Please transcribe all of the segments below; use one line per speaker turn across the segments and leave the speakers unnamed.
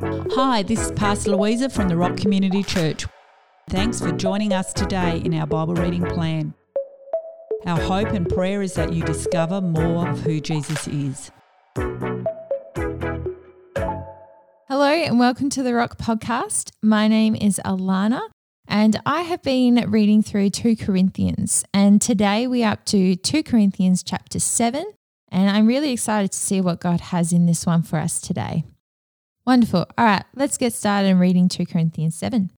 Hi, this is Pastor Louisa from the Rock Community Church. Thanks for joining us today in our Bible reading plan. Our hope and prayer is that you discover more of who Jesus is.
Hello and welcome to the Rock Podcast. My name is Alana and I have been reading through 2 Corinthians and today we are up to 2 Corinthians chapter 7 and I'm really excited to see what God has in this one for us today. Wonderful. All right, let's get started in reading 2 Corinthians 7.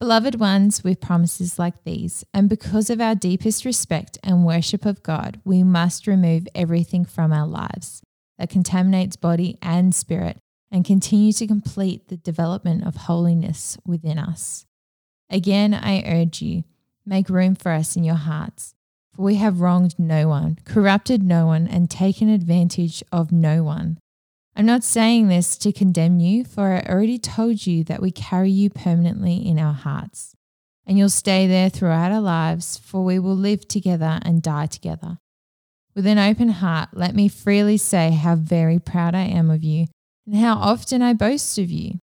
Beloved ones, with promises like these, and because of our deepest respect and worship of God, we must remove everything from our lives that contaminates body and spirit and continue to complete the development of holiness within us. Again, I urge you, make room for us in your hearts, for we have wronged no one, corrupted no one, and taken advantage of no one. I'm not saying this to condemn you, for I already told you that we carry you permanently in our hearts. And you'll stay there throughout our lives, for we will live together and die together. With an open heart, let me freely say how very proud I am of you and how often I boast of you.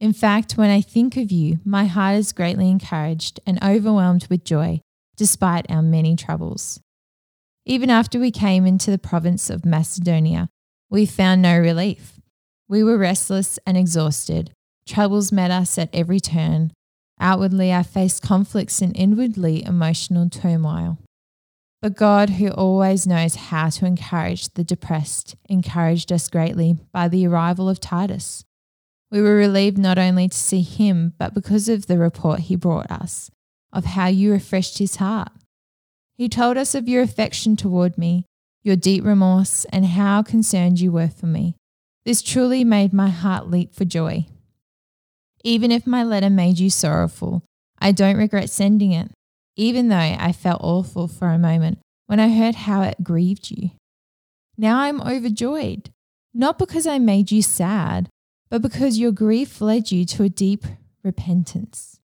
In fact, when I think of you, my heart is greatly encouraged and overwhelmed with joy, despite our many troubles. Even after we came into the province of Macedonia, we found no relief. We were restless and exhausted. Troubles met us at every turn. Outwardly, I faced conflicts and inwardly, emotional turmoil. But God, who always knows how to encourage the depressed, encouraged us greatly by the arrival of Titus. We were relieved not only to see him, but because of the report he brought us of how you refreshed his heart. He told us of your affection toward me your deep remorse, and how concerned you were for me. This truly made my heart leap for joy. Even if my letter made you sorrowful, I don't regret sending it, even though I felt awful for a moment when I heard how it grieved you. Now I'm overjoyed, not because I made you sad, but because your grief led you to a deep repentance.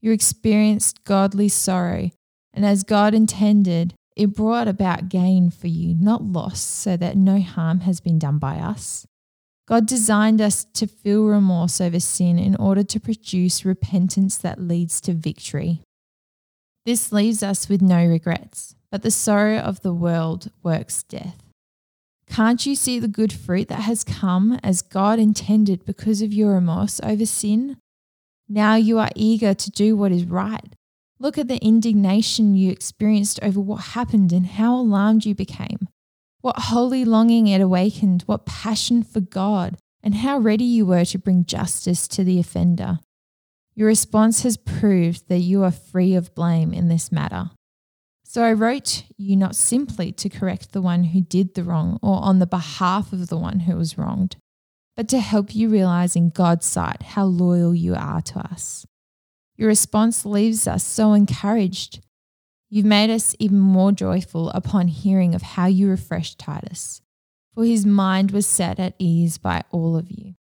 You experienced godly sorrow, and as God intended, it brought about gain for you, not loss, so that no harm has been done by us. God designed us to feel remorse over sin in order to produce repentance that leads to victory. This leaves us with no regrets, but the sorrow of the world works death. Can't you see the good fruit that has come as God intended because of your remorse over sin? Now you are eager to do what is right Look at the indignation you experienced over what happened and how alarmed you became. What holy longing it awakened, what passion for God, and how ready you were to bring justice to the offender. Your response has proved that you are free of blame in this matter. So I wrote you not simply to correct the one who did the wrong or on the behalf of the one who was wronged, but to help you realize in God's sight how loyal you are to us. Your response leaves us so encouraged. You've made us even more joyful upon hearing of how you refreshed Titus, for his mind was set at ease by all of you.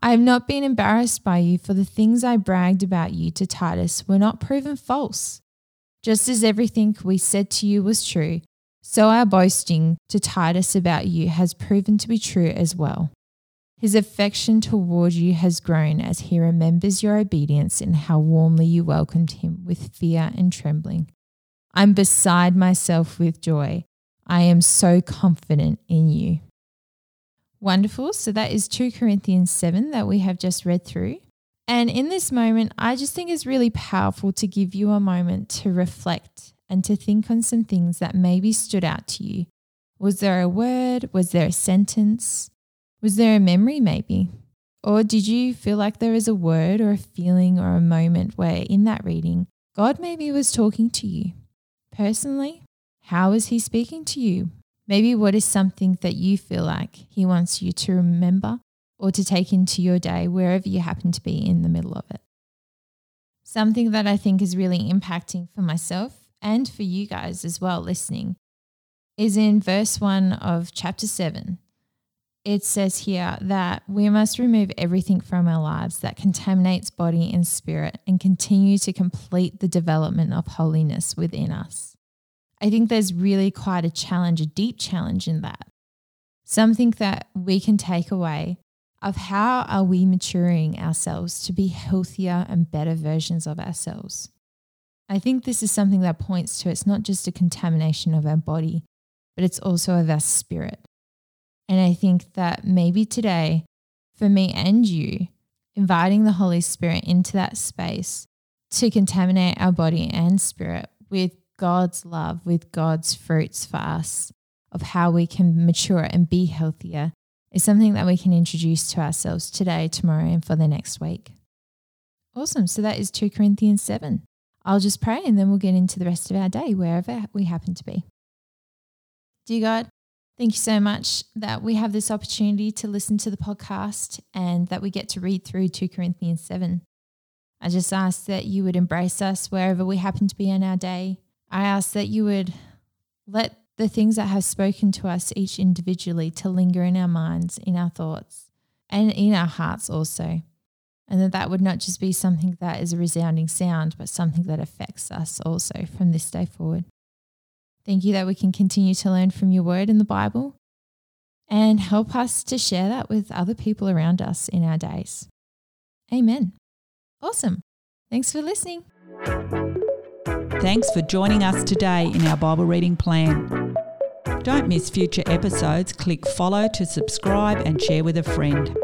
I have not been embarrassed by you, for the things I bragged about you to Titus were not proven false. Just as everything we said to you was true, so our boasting to Titus about you has proven to be true as well. His affection toward you has grown as he remembers your obedience and how warmly you welcomed him with fear and trembling. I'm beside myself with joy. I am so confident in you. Wonderful. So that is 2 Corinthians 7 that we have just read through. And in this moment, I just think it's really powerful to give you a moment to reflect and to think on some things that maybe stood out to you. Was there a word? Was there a sentence? Was there a memory maybe? Or did you feel like there is a word or a feeling or a moment where in that reading, God maybe was talking to you? Personally, how is He speaking to you? Maybe what is something that you feel like He wants you to remember or to take into your day wherever you happen to be in the middle of it? Something that I think is really impacting for myself and for you guys as well listening is in verse 1 of chapter 7 it says here that we must remove everything from our lives that contaminates body and spirit and continue to complete the development of holiness within us. I think there's really quite a challenge, a deep challenge in that. Something that we can take away of how are we maturing ourselves to be healthier and better versions of ourselves. I think this is something that points to it's not just a contamination of our body, but it's also of our spirit. And I think that maybe today, for me and you, inviting the Holy Spirit into that space to contaminate our body and spirit with God's love, with God's fruits for us of how we can mature and be healthier is something that we can introduce to ourselves today, tomorrow, and for the next week. Awesome. So that is 2 Corinthians 7. I'll just pray and then we'll get into the rest of our day, wherever we happen to be. Dear God, thank you so much that we have this opportunity to listen to the podcast and that we get to read through 2 Corinthians 7. I just ask that you would embrace us wherever we happen to be in our day. I ask that you would let the things that have spoken to us each individually to linger in our minds, in our thoughts, and in our hearts also. And that that would not just be something that is a resounding sound, but something that affects us also from this day forward. Thank you that we can continue to learn from your word in the Bible and help us to share that with other people around us in our days. Amen. Awesome. Thanks for listening.
Thanks for joining us today in our Bible reading plan. Don't miss future episodes. Click follow to subscribe and share with a friend.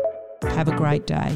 Have a great day.